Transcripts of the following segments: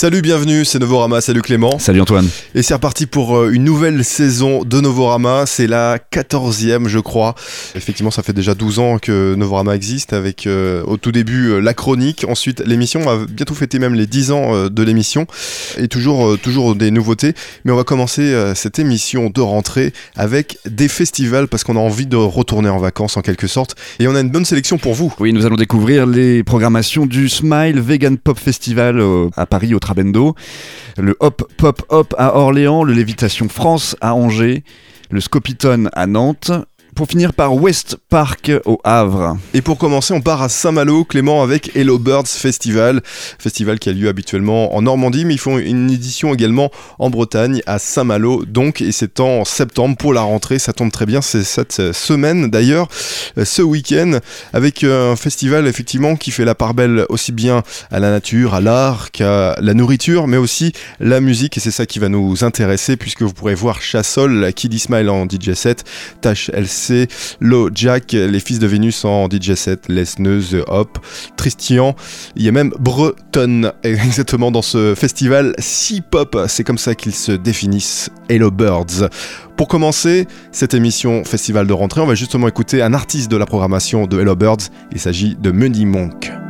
Salut, bienvenue, c'est Novorama, salut Clément. Salut Antoine. Et c'est reparti pour euh, une nouvelle saison de Novorama, c'est la 14e je crois. Effectivement ça fait déjà 12 ans que Novorama existe avec euh, au tout début euh, la chronique, ensuite l'émission, on va bientôt fêter même les 10 ans de l'émission et toujours, toujours des nouveautés. Mais on va commencer cette émission de rentrée avec des festivals parce qu'on a envie de retourner en vacances en quelque sorte et on a une bonne sélection pour vous. Oui, nous allons découvrir les programmations du Smile Vegan Pop Festival à Paris au Le Hop Pop Hop à Orléans, le Lévitation France à Angers, le Scopiton à Nantes, pour finir par West Park au Havre. Et pour commencer, on part à Saint-Malo, Clément, avec Hello Birds Festival. Festival qui a lieu habituellement en Normandie, mais ils font une édition également en Bretagne, à Saint-Malo. Donc, et c'est en septembre pour la rentrée. Ça tombe très bien, c'est cette semaine d'ailleurs, ce week-end, avec un festival effectivement qui fait la part belle aussi bien à la nature, à l'art qu'à la nourriture, mais aussi la musique. Et c'est ça qui va nous intéresser, puisque vous pourrez voir Chassol, Kid Ismail en DJ set, Tash LC c'est Lo Jack, les fils de Vénus en DJ set, Lesne, The Hop, Tristian. Il y a même Breton, exactement dans ce festival si pop. C'est comme ça qu'ils se définissent, Hello Birds. Pour commencer cette émission Festival de rentrée, on va justement écouter un artiste de la programmation de Hello Birds. Il s'agit de Money Monk.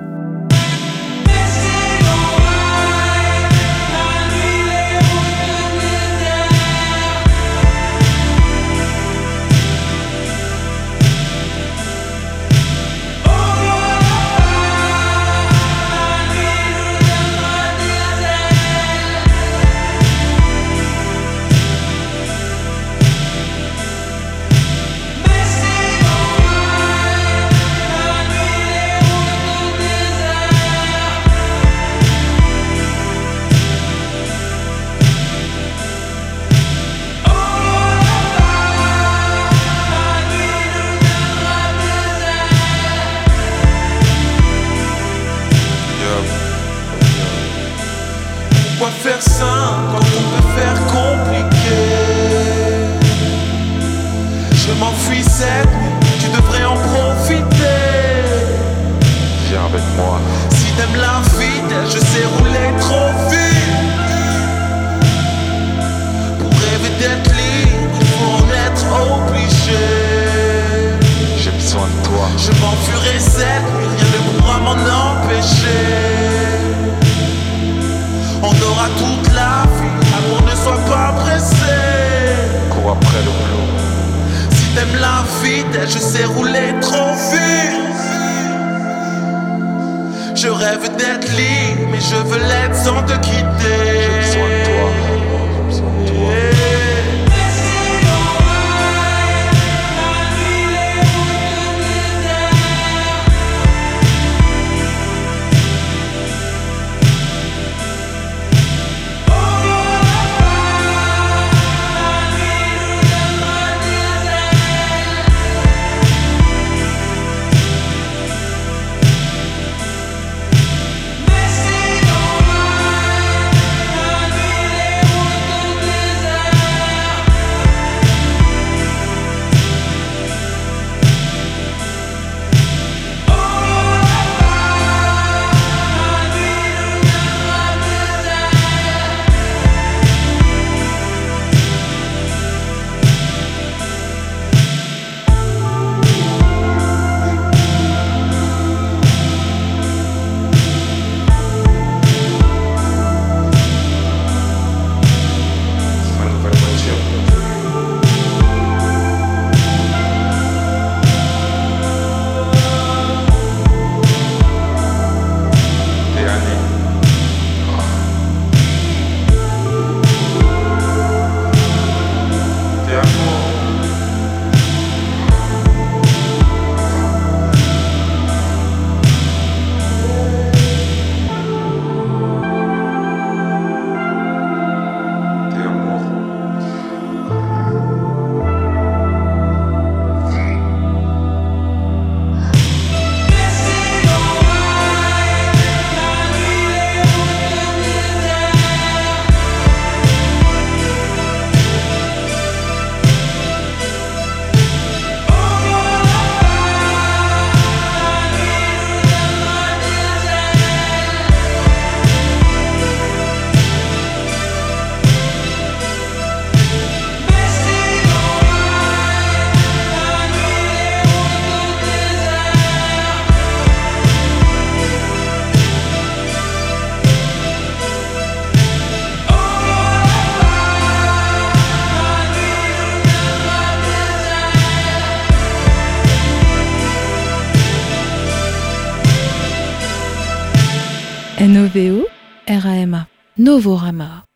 N-O-V-O-R-A-M-A. Novorama.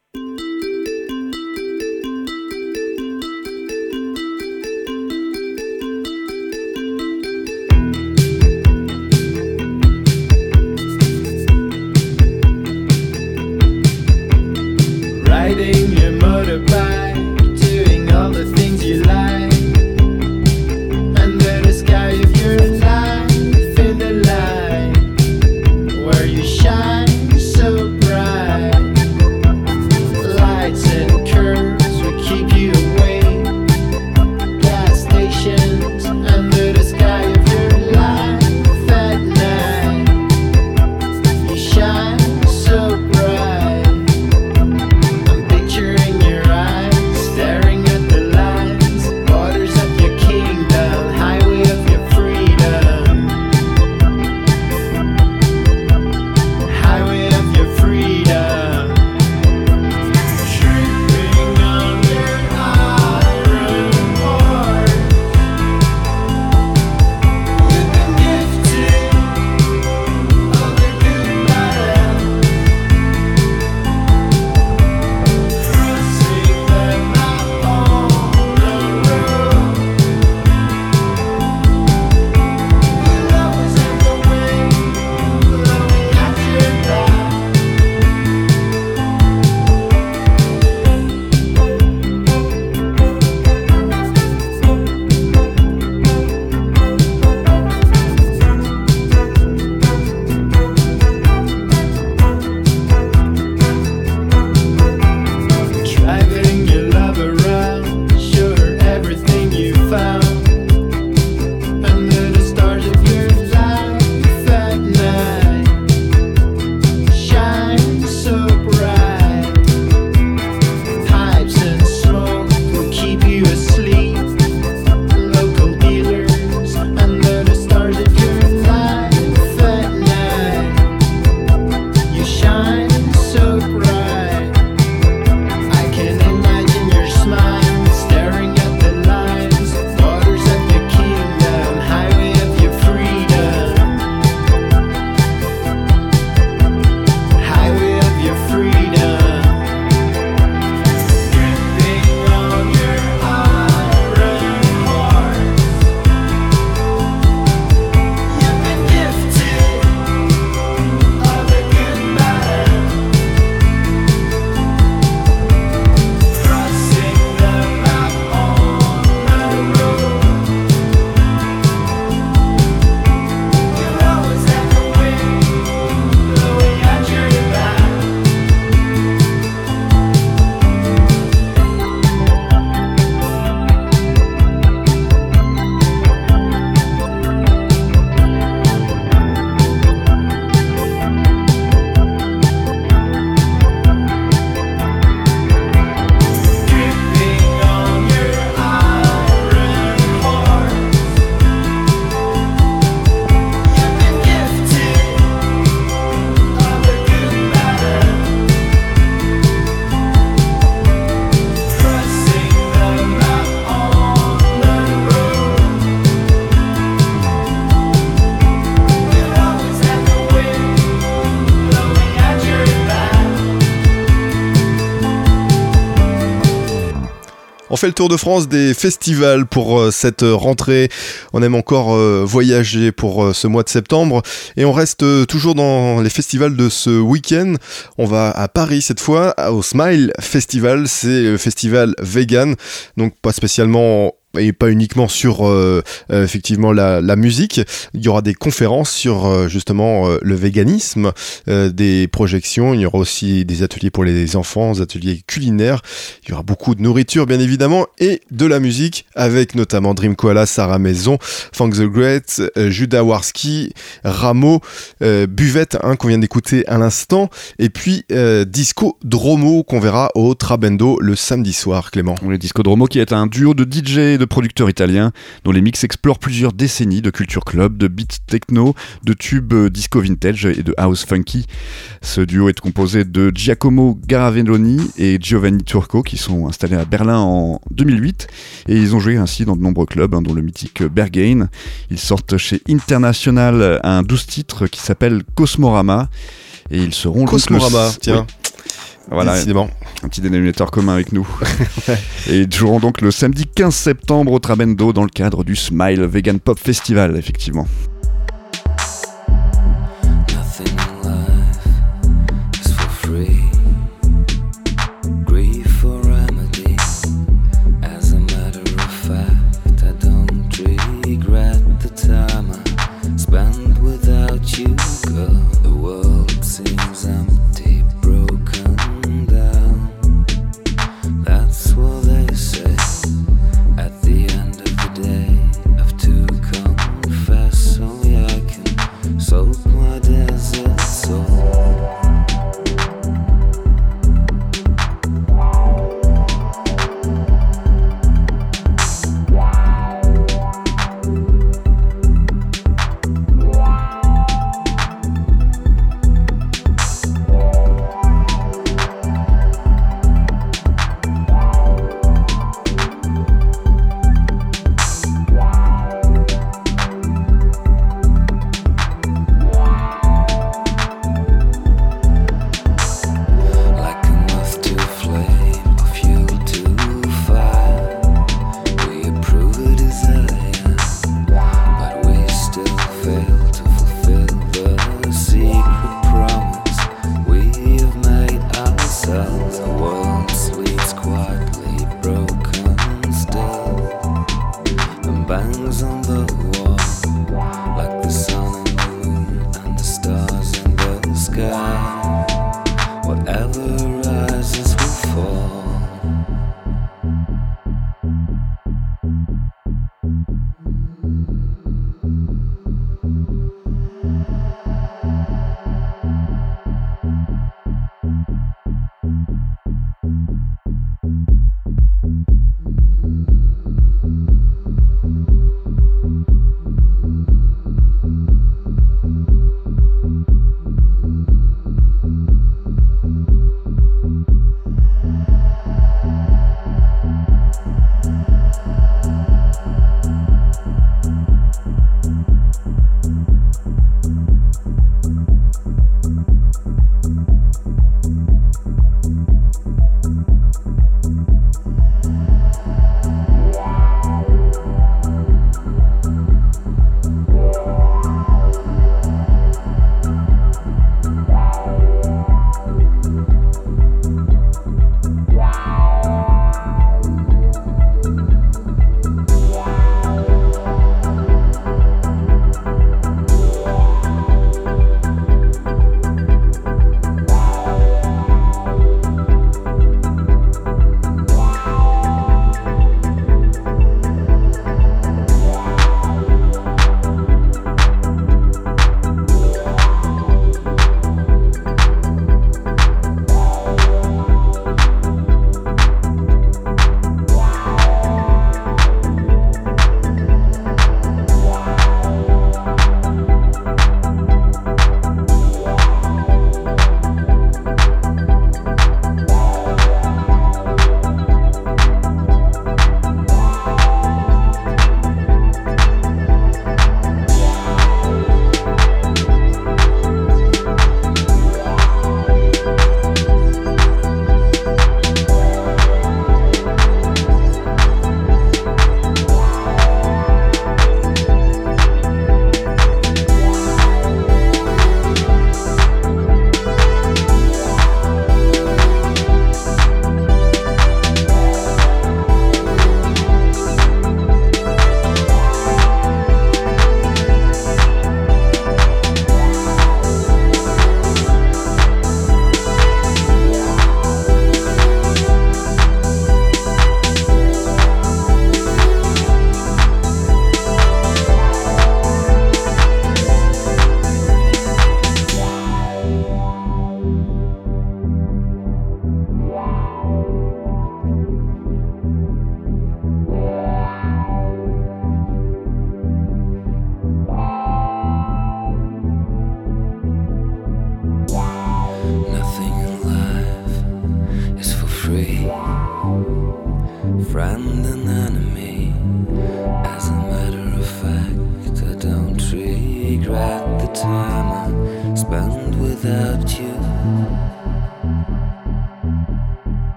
Le tour de France des festivals pour euh, cette rentrée. On aime encore euh, voyager pour euh, ce mois de septembre et on reste toujours dans les festivals de ce week-end. On va à Paris cette fois au Smile Festival. C'est le festival vegan, donc pas spécialement et pas uniquement sur euh, euh, effectivement la, musique. Il y aura des conférences sur euh, justement le véganisme, des projections. Il y aura aussi des ateliers pour les enfants, des ateliers culinaires. Il y aura beaucoup de nourriture bien évidemment et de la musique avec notamment Dream Koala, Sarah Maison, Funk the Great, Judah Warski, Rameau, Buvette hein, qu'on vient d'écouter à l'instant et puis Disco Dromo qu'on verra au Trabendo le samedi soir. Clément. Le Disco Dromo qui est un duo de DJ de de producteurs italiens dont les mix explorent plusieurs décennies de culture club, de beats techno, de tubes euh, disco vintage et de house funky. Ce duo est composé de Giacomo Garavelloni et Giovanni Turco qui sont installés à Berlin en 2008 et ils ont joué ainsi dans de nombreux clubs, hein, dont le mythique Bergain. Ils sortent chez International un 12 titres qui s'appelle Cosmorama et ils seront Cosmorama, le... tiens. Voilà, Décidément. Un petit dénominateur commun avec nous. Et ils joueront donc le samedi 15 septembre au Trabendo dans le cadre du Smile Vegan Pop Festival, effectivement. time I spent without you, girl. The world seems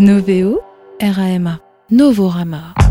NOVO RAMA Novorama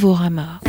Benga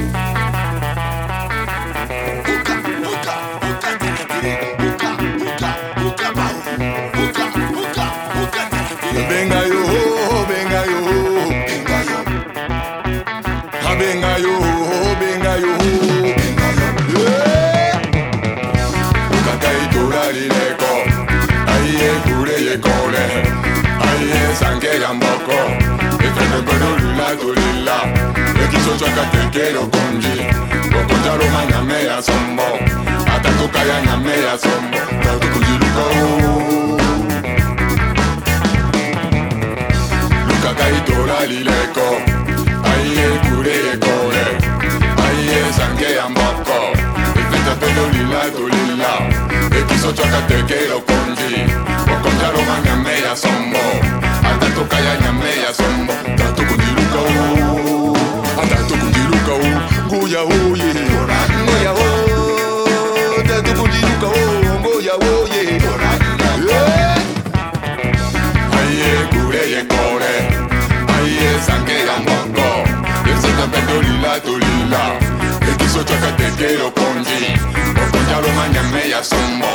meja sombo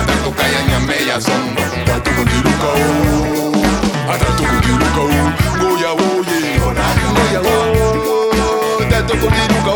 atatuka yanya meja sombo batukundiluka atatukundiluka ngoyawoye ngoyawo tatukundiluka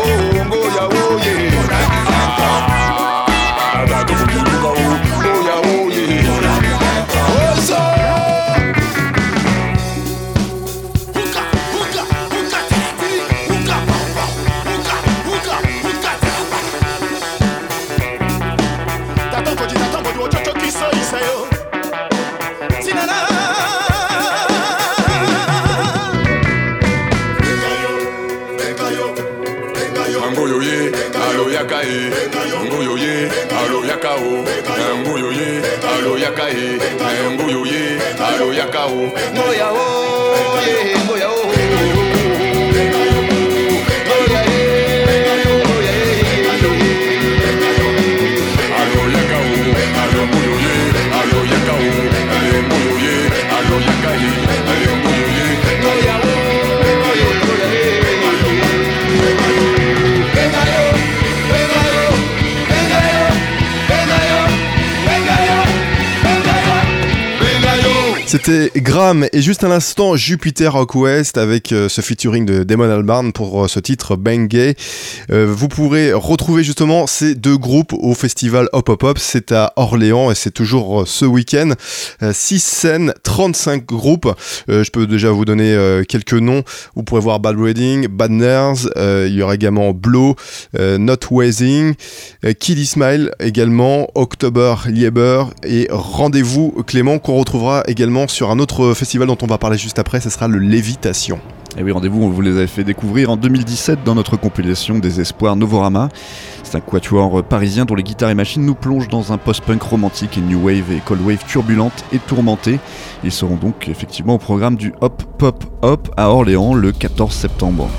C'était Graham et juste à l'instant Jupiter Rock West avec euh, ce featuring de Damon Albarn pour euh, ce titre Bang Gay. Euh, vous pourrez retrouver justement ces deux groupes au festival Hop Hop Hop. C'est à Orléans et c'est toujours ce week-end. 6 scènes, 35 groupes. Je peux déjà vous donner quelques noms. Vous pourrez voir Bad Wedding, Bad Nerves. il y aura également Blow, Not Wazing, Kiddy Smile également, October Lieber et Rendez-vous Clément qu'on retrouvera également un autre festival dont on va parler juste après, ce sera le Lévitation. Et oui, rendez-vous, on vous les avait fait découvrir en 2017 dans notre compilation des Espoirs Novorama. C'est un quatuor parisien dont les guitares et machines nous plongent dans un post-punk romantique et new wave et cold wave turbulente et tourmentée. Ils seront donc effectivement au programme du Hop Pop Hop à Orléans le 14 septembre.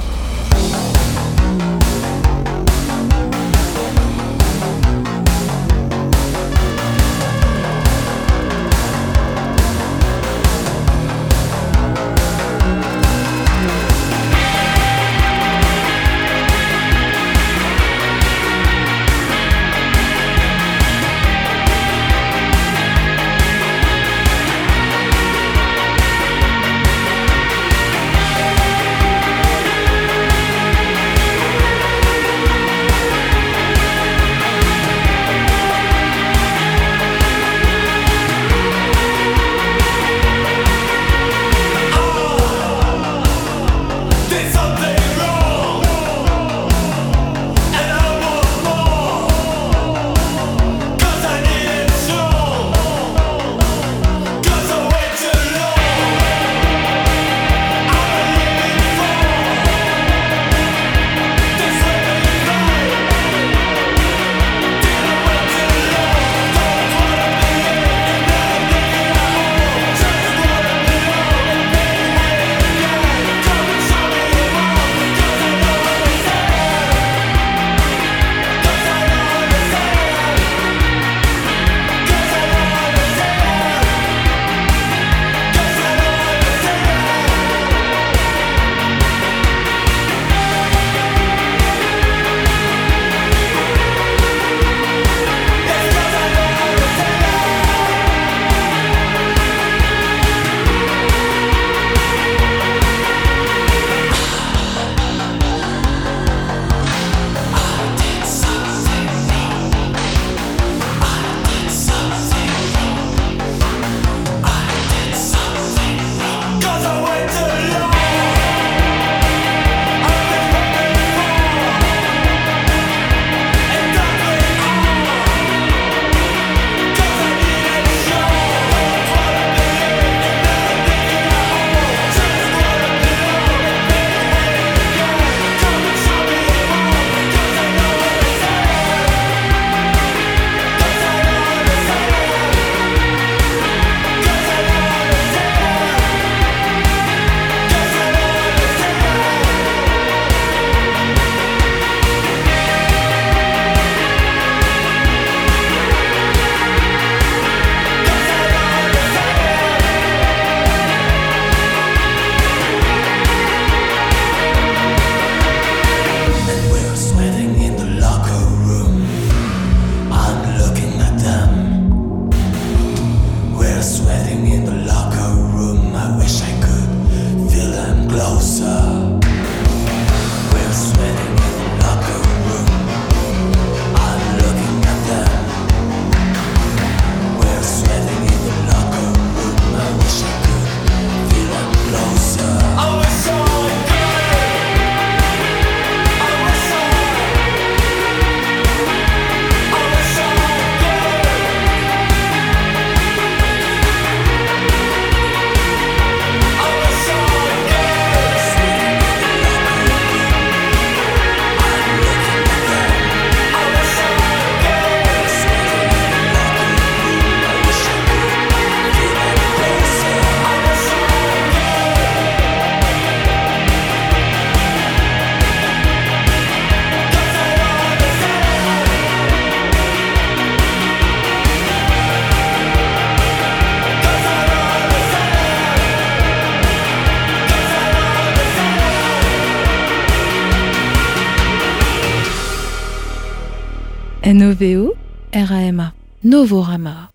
Novorama.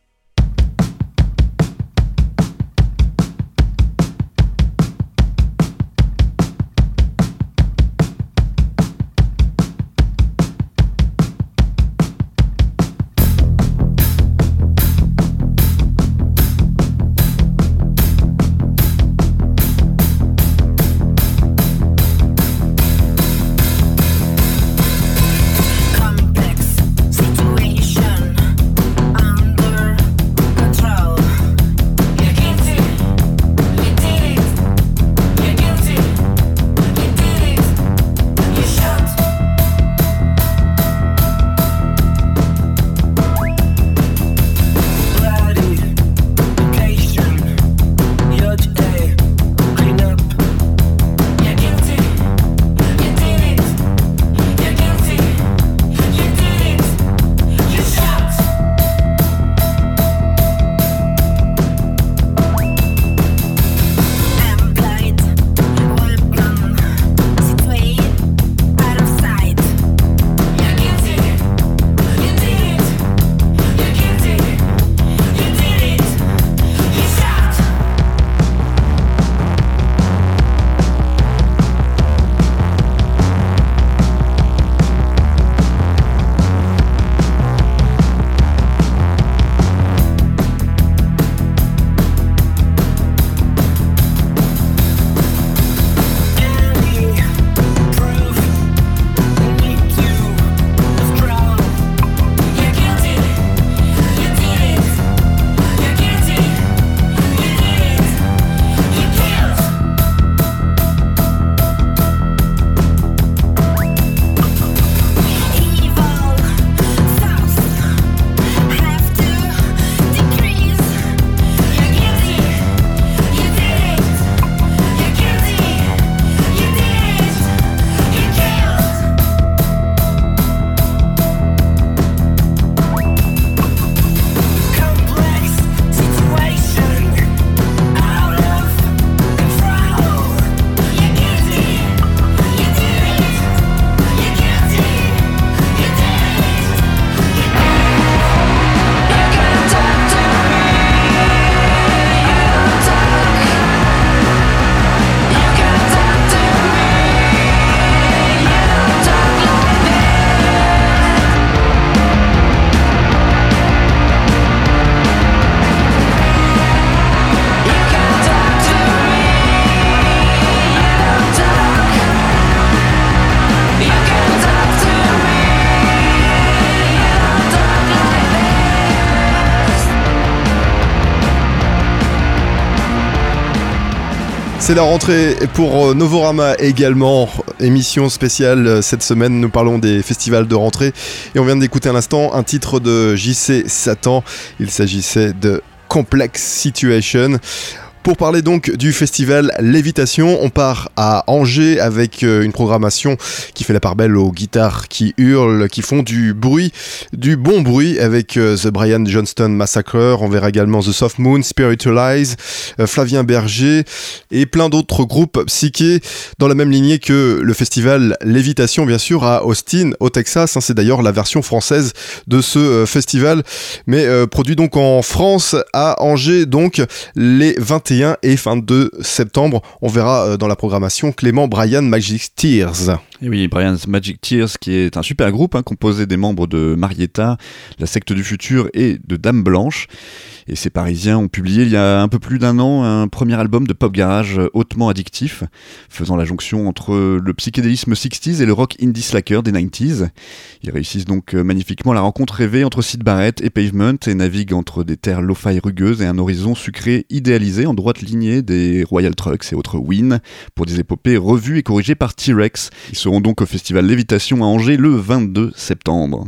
C'est la rentrée pour euh, Novorama également. Émission spéciale euh, cette semaine. Nous parlons des festivals de rentrée. Et on vient d'écouter à l'instant un titre de JC Satan. Il s'agissait de Complex Situation. Pour parler donc du festival Lévitation, on part à Angers avec euh, une programmation qui fait la part belle aux guitares qui hurlent, qui font du bruit, du bon bruit avec euh, The Brian Johnston Massacre. On verra également The Soft Moon, Spiritualize, euh, Flavien Berger et plein d'autres groupes psychés dans la même lignée que le festival Lévitation, bien sûr, à Austin, au Texas. hein. C'est d'ailleurs la version française de ce festival, mais produit donc en France, à Angers, donc les 21 et 22 septembre. On verra euh, dans la programmation Clément Brian Magic Tears. Oui, Brian's Magic Tears, qui est un super groupe hein, composé des membres de Marietta, la secte du futur et de Dame Blanche. Et ces Parisiens ont publié il y a un peu plus d'un an un premier album de pop garage hautement addictif, faisant la jonction entre le psychédélisme 60s et le rock indie slacker des 90s. Ils réussissent donc euh, magnifiquement la rencontre rêvée entre Sid Barrett et Pavement et naviguent entre des terres lo-fi rugueuses et un horizon sucré idéalisé en droite lignée des Royal Trucks et autres Win pour des épopées revues et corrigées par T-Rex. Ils seront donc au festival Lévitation à Angers le 22 septembre.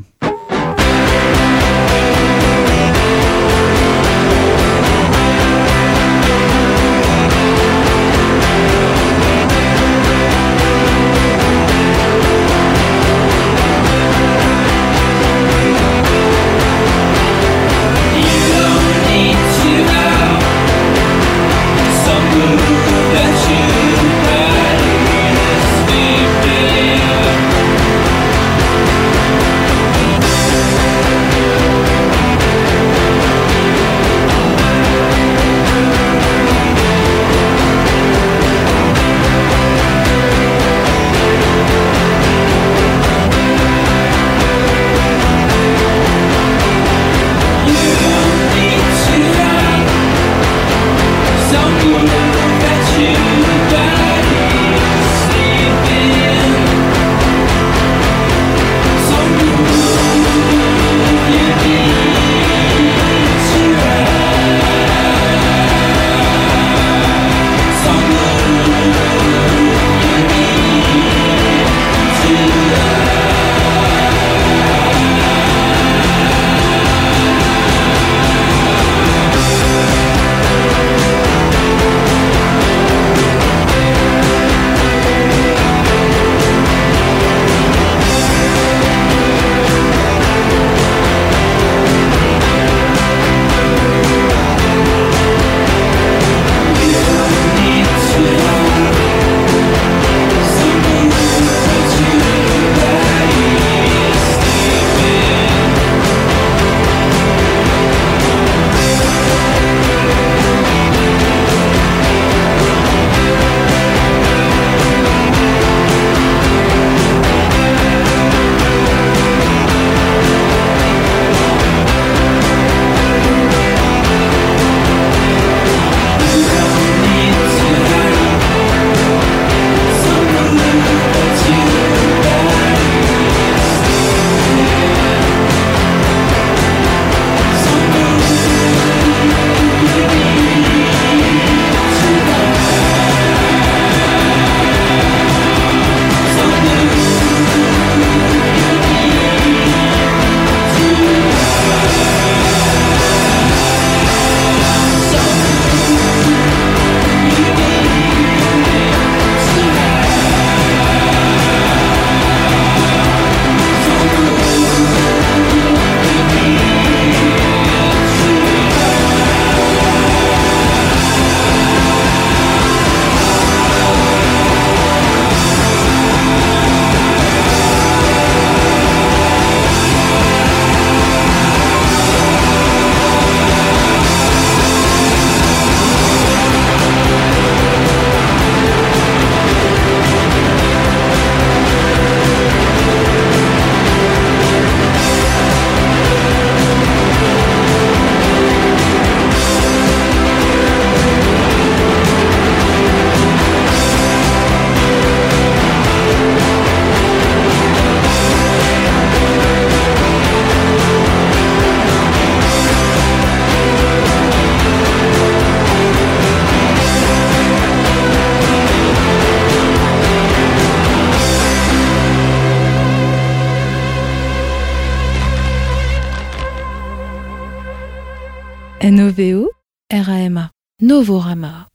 R-A-M-A. Novorama.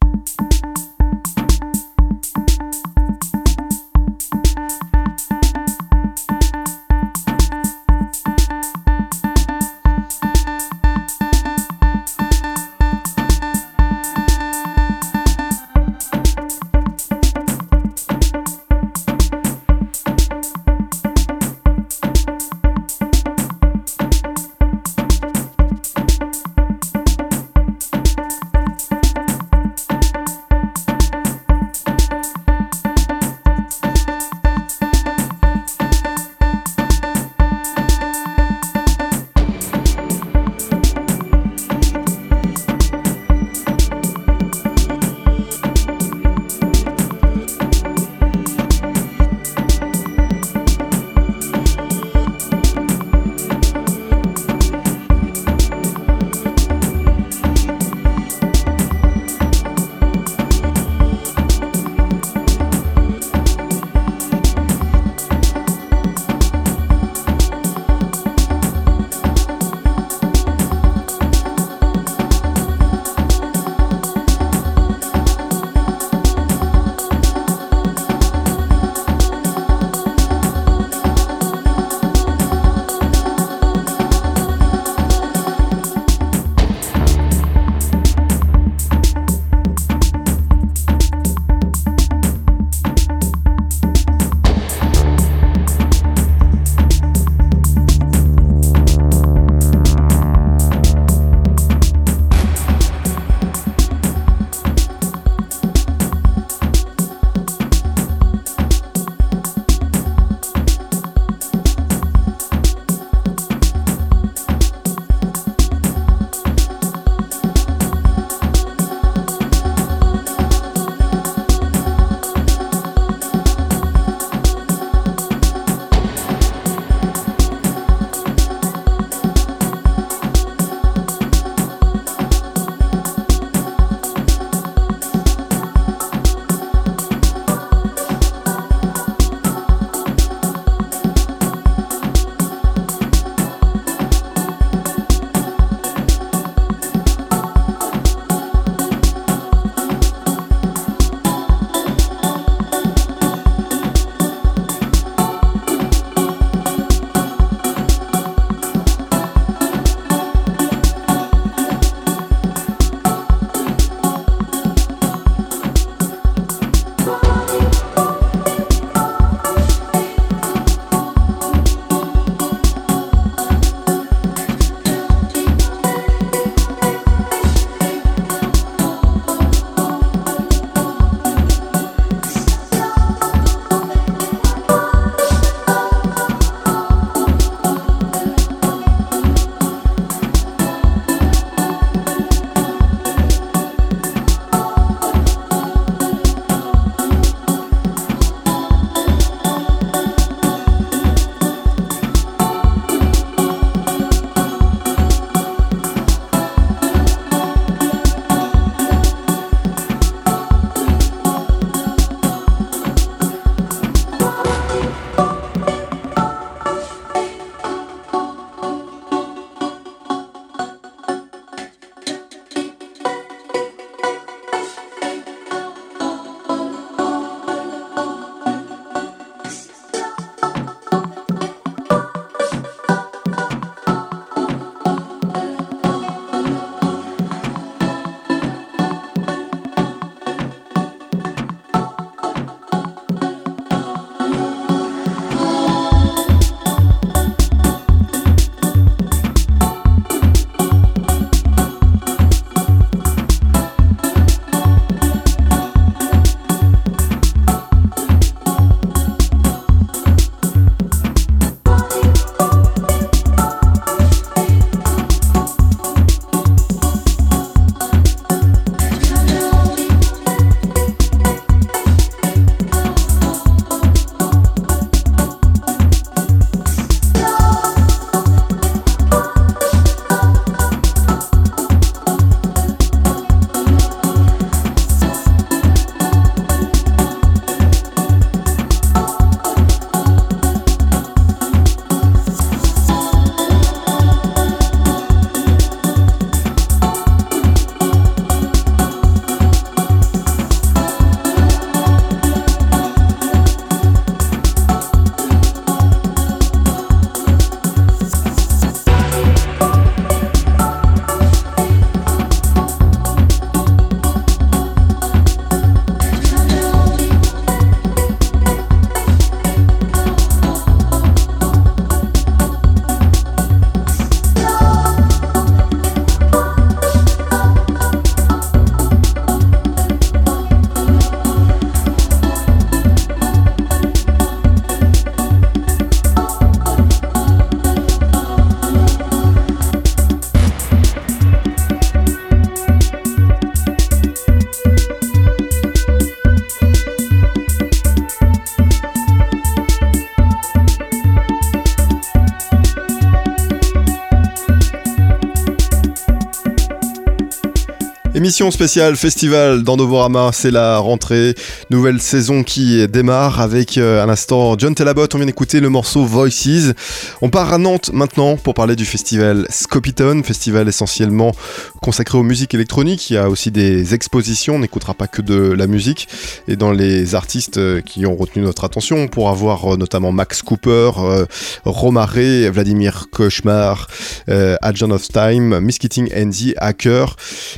Émission spéciale festival dans Novorama, c'est la rentrée, nouvelle saison qui démarre avec euh, à l'instant John Telabot, on vient d'écouter le morceau Voices. On part à Nantes maintenant pour parler du festival Scopiton, festival essentiellement consacré aux musiques électroniques, il y a aussi des expositions, on n'écoutera pas que de la musique. Et dans les artistes euh, qui ont retenu notre attention pour avoir euh, notamment Max Cooper, euh, Romare, Vladimir Cauchemar, euh, Agent of Time, Miss Keating Andy, Hacker.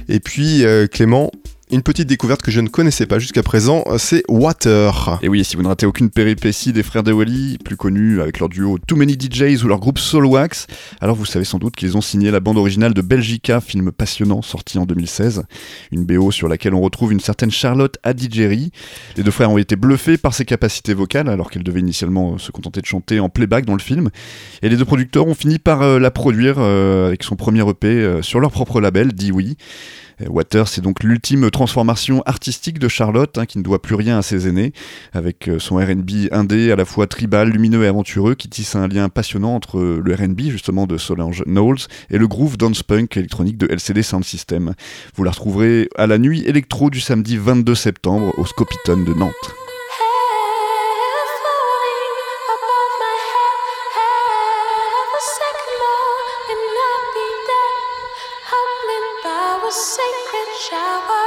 Et puis euh, Clément, une petite découverte que je ne connaissais pas jusqu'à présent, euh, c'est Water. Et oui, si vous ne ratez aucune péripétie des frères Dewali, plus connus avec leur duo Too Many DJs ou leur groupe Wax, alors vous savez sans doute qu'ils ont signé la bande originale de Belgica, film passionnant sorti en 2016. Une BO sur laquelle on retrouve une certaine Charlotte Adigéry. Les deux frères ont été bluffés par ses capacités vocales alors qu'elle devait initialement euh, se contenter de chanter en playback dans le film. Et les deux producteurs ont fini par la produire avec son premier EP sur leur propre label. Euh, Water, c'est donc l'ultime transformation artistique de Charlotte, hein, qui ne doit plus rien à ses aînés, avec euh, son RB indé à la fois tribal, lumineux et aventureux, qui tisse un lien passionnant entre euh, le RB, justement, de Solange Knowles, et le groove dance punk électronique de LCD Sound System. Vous la retrouverez à la nuit électro du samedi 22 septembre au Scopiton de Nantes. Sacred shower.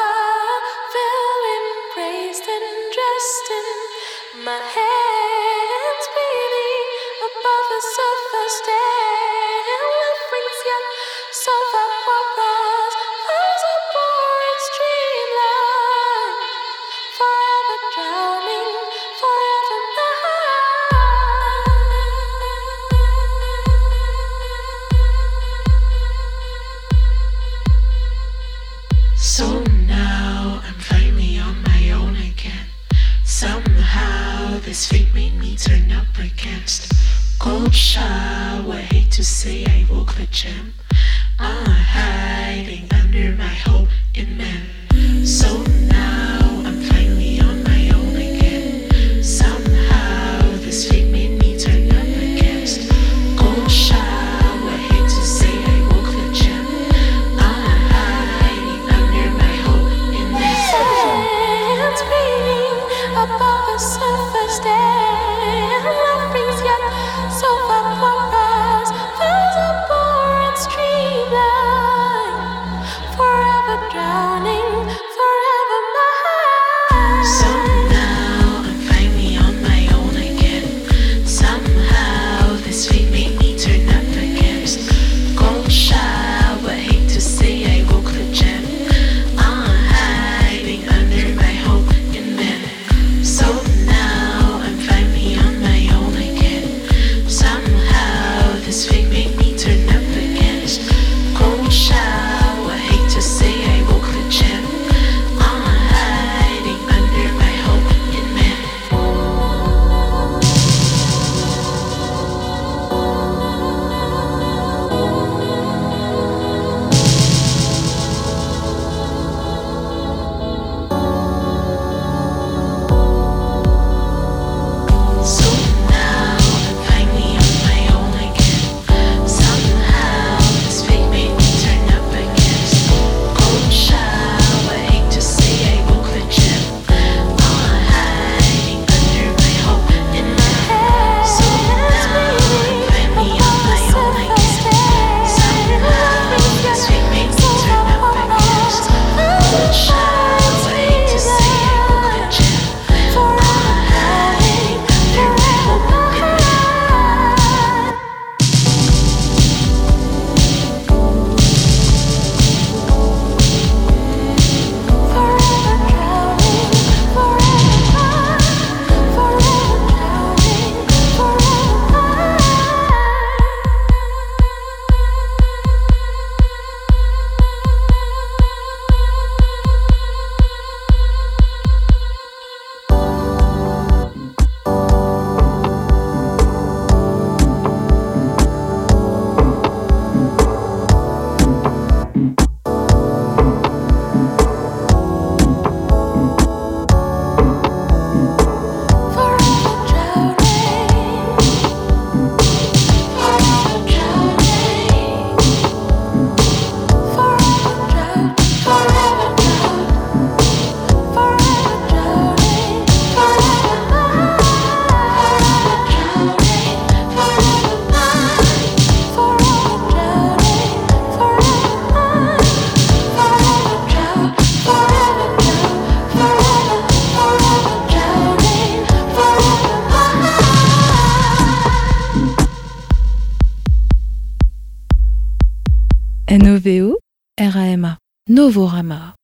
Novorama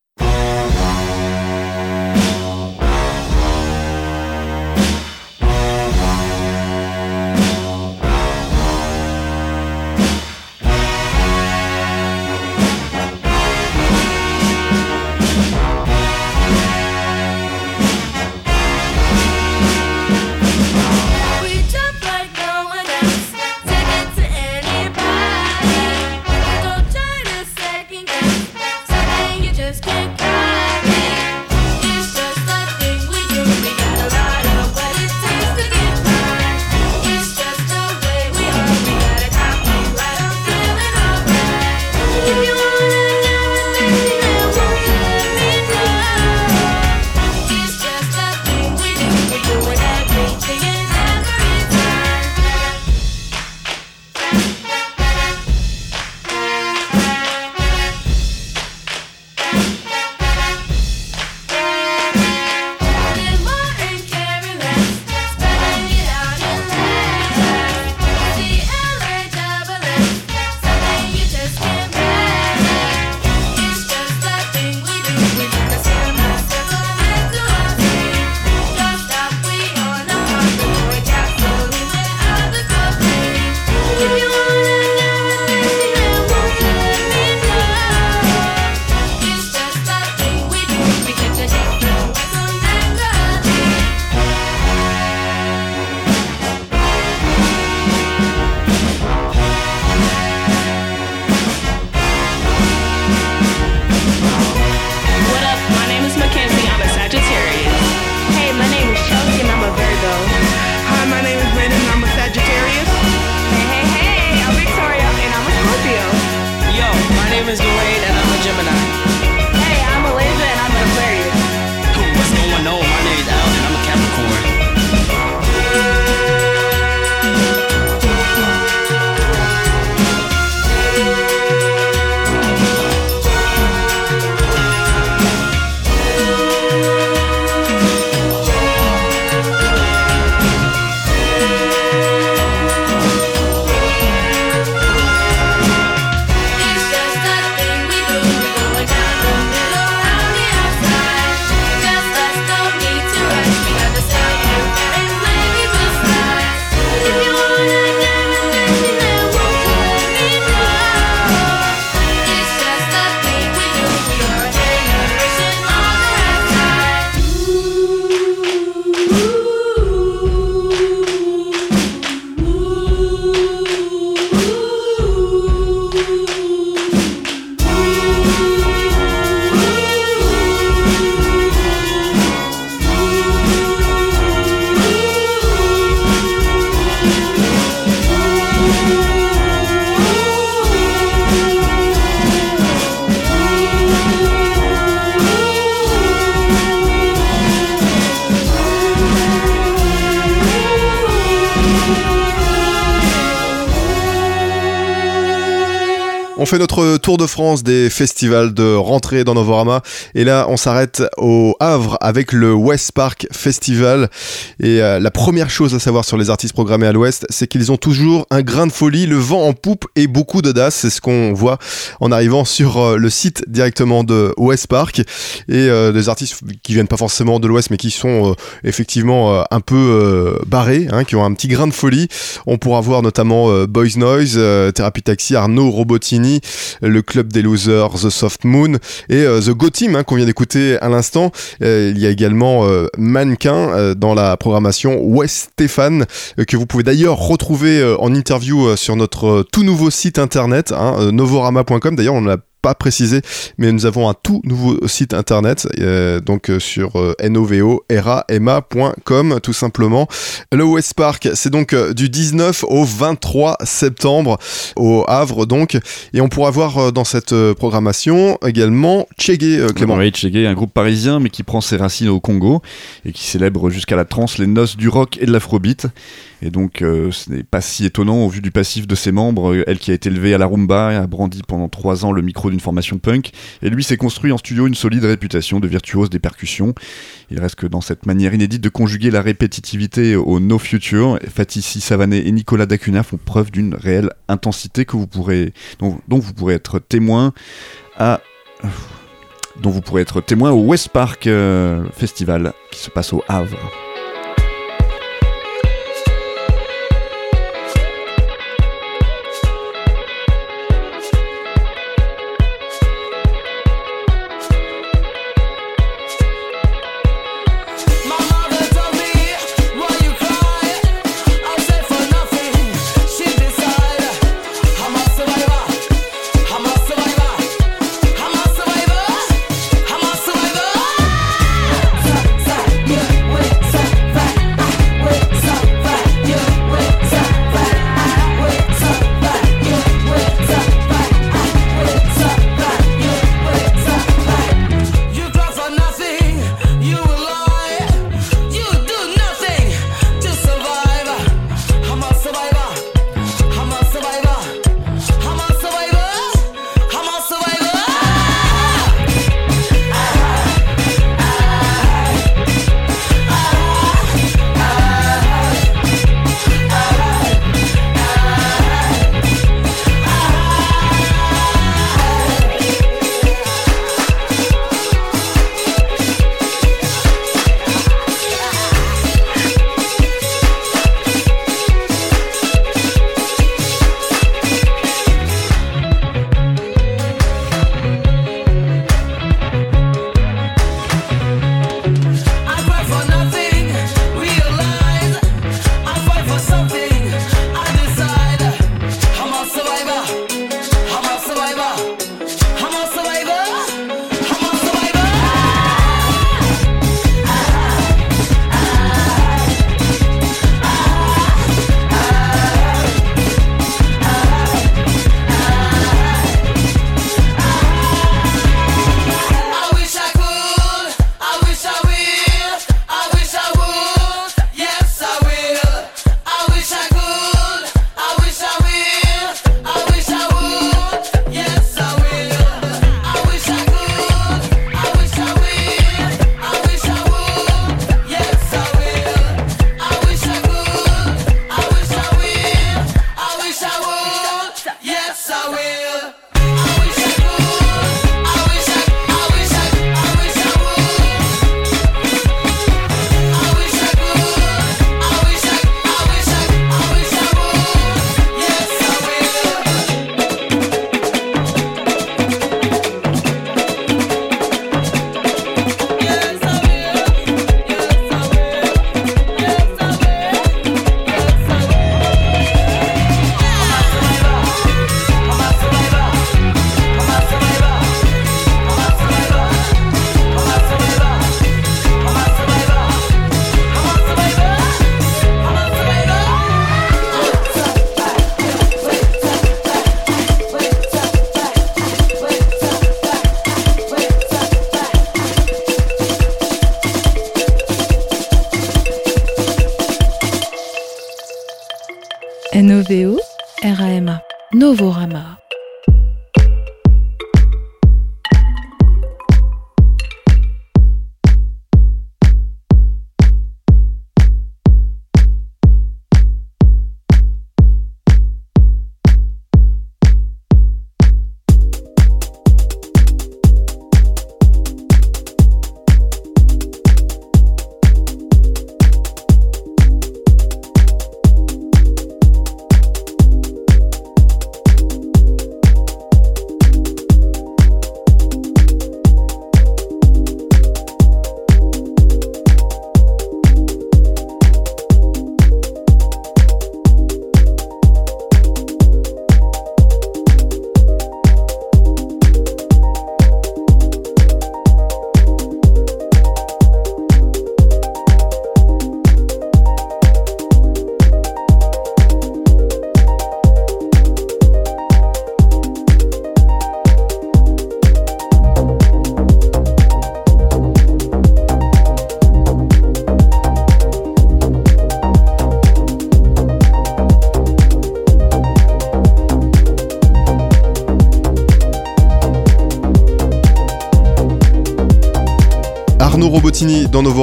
fait notre tour de France des festivals de rentrée dans Novorama. Et là, on s'arrête au Havre avec le West Park Festival. Et euh, la première chose à savoir sur les artistes programmés à l'Ouest, c'est qu'ils ont toujours un grain de folie, le vent en poupe et beaucoup d'audace. C'est ce qu'on voit en arrivant sur euh, le site directement de West Park. Et euh, des artistes qui viennent pas forcément de l'Ouest, mais qui sont effectivement un peu barrés, hein, qui ont un petit grain de folie. On pourra voir notamment Boys Noise, Thérapie Taxi, Arnaud Robotini, le Club des Losers, The Soft Moon et euh, The Go Team hein, qu'on vient d'écouter à l'instant. Euh, il y a également euh, Mannequin dans la programmation West Stéphane que vous pouvez d'ailleurs retrouver en interview sur notre tout nouveau site internet hein, novorama.com. D'ailleurs, on l'a pas précisé, mais nous avons un tout nouveau site internet, euh, donc euh, sur euh, novorama.com tout simplement. Le West Park, c'est donc euh, du 19 au 23 septembre au Havre donc, et on pourra voir dans cette programmation également Chegué euh, Clément. Oui, Tchégué, un groupe parisien mais qui prend ses racines au Congo et qui célèbre jusqu'à la trance les noces du rock et de l'afrobeat. Et donc, euh, ce n'est pas si étonnant au vu du passif de ses membres. Euh, elle qui a été élevée à la rumba, et a brandi pendant trois ans le micro d'une formation punk. Et lui s'est construit en studio une solide réputation de virtuose des percussions. Il reste que dans cette manière inédite de conjuguer la répétitivité au No Future, Fatissi Savané et Nicolas Dacuna font preuve d'une réelle intensité que vous pourrez, dont, vous pourrez être témoin à dont vous pourrez être témoin au West Park euh, Festival qui se passe au Havre.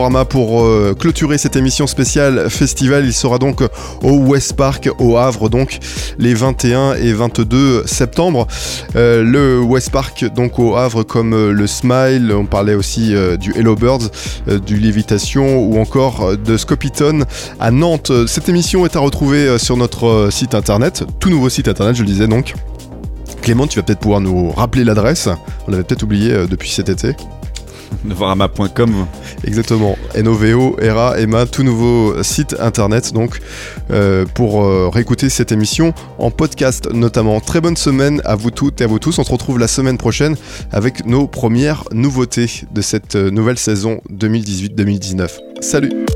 Pour euh, clôturer cette émission spéciale festival. Il sera donc au West Park au Havre donc les 21 et 22 septembre. Euh, le West Park donc au Havre comme euh, le Smile, on parlait aussi du Hello Birds, du Lévitation ou encore de Scopiton à Nantes. Cette émission est à retrouver sur notre site internet, tout nouveau site internet je le disais donc. Clément, tu vas peut-être pouvoir nous rappeler l'adresse. On l'avait peut-être oublié depuis cet été. Novorama.com. Exactement. NOVO, ERA, EMA, tout nouveau site internet donc euh, pour euh, réécouter cette émission en podcast notamment. Très bonne semaine à vous toutes et à vous tous. On se retrouve la semaine prochaine avec nos premières nouveautés de cette euh, nouvelle saison 2018-2019. Salut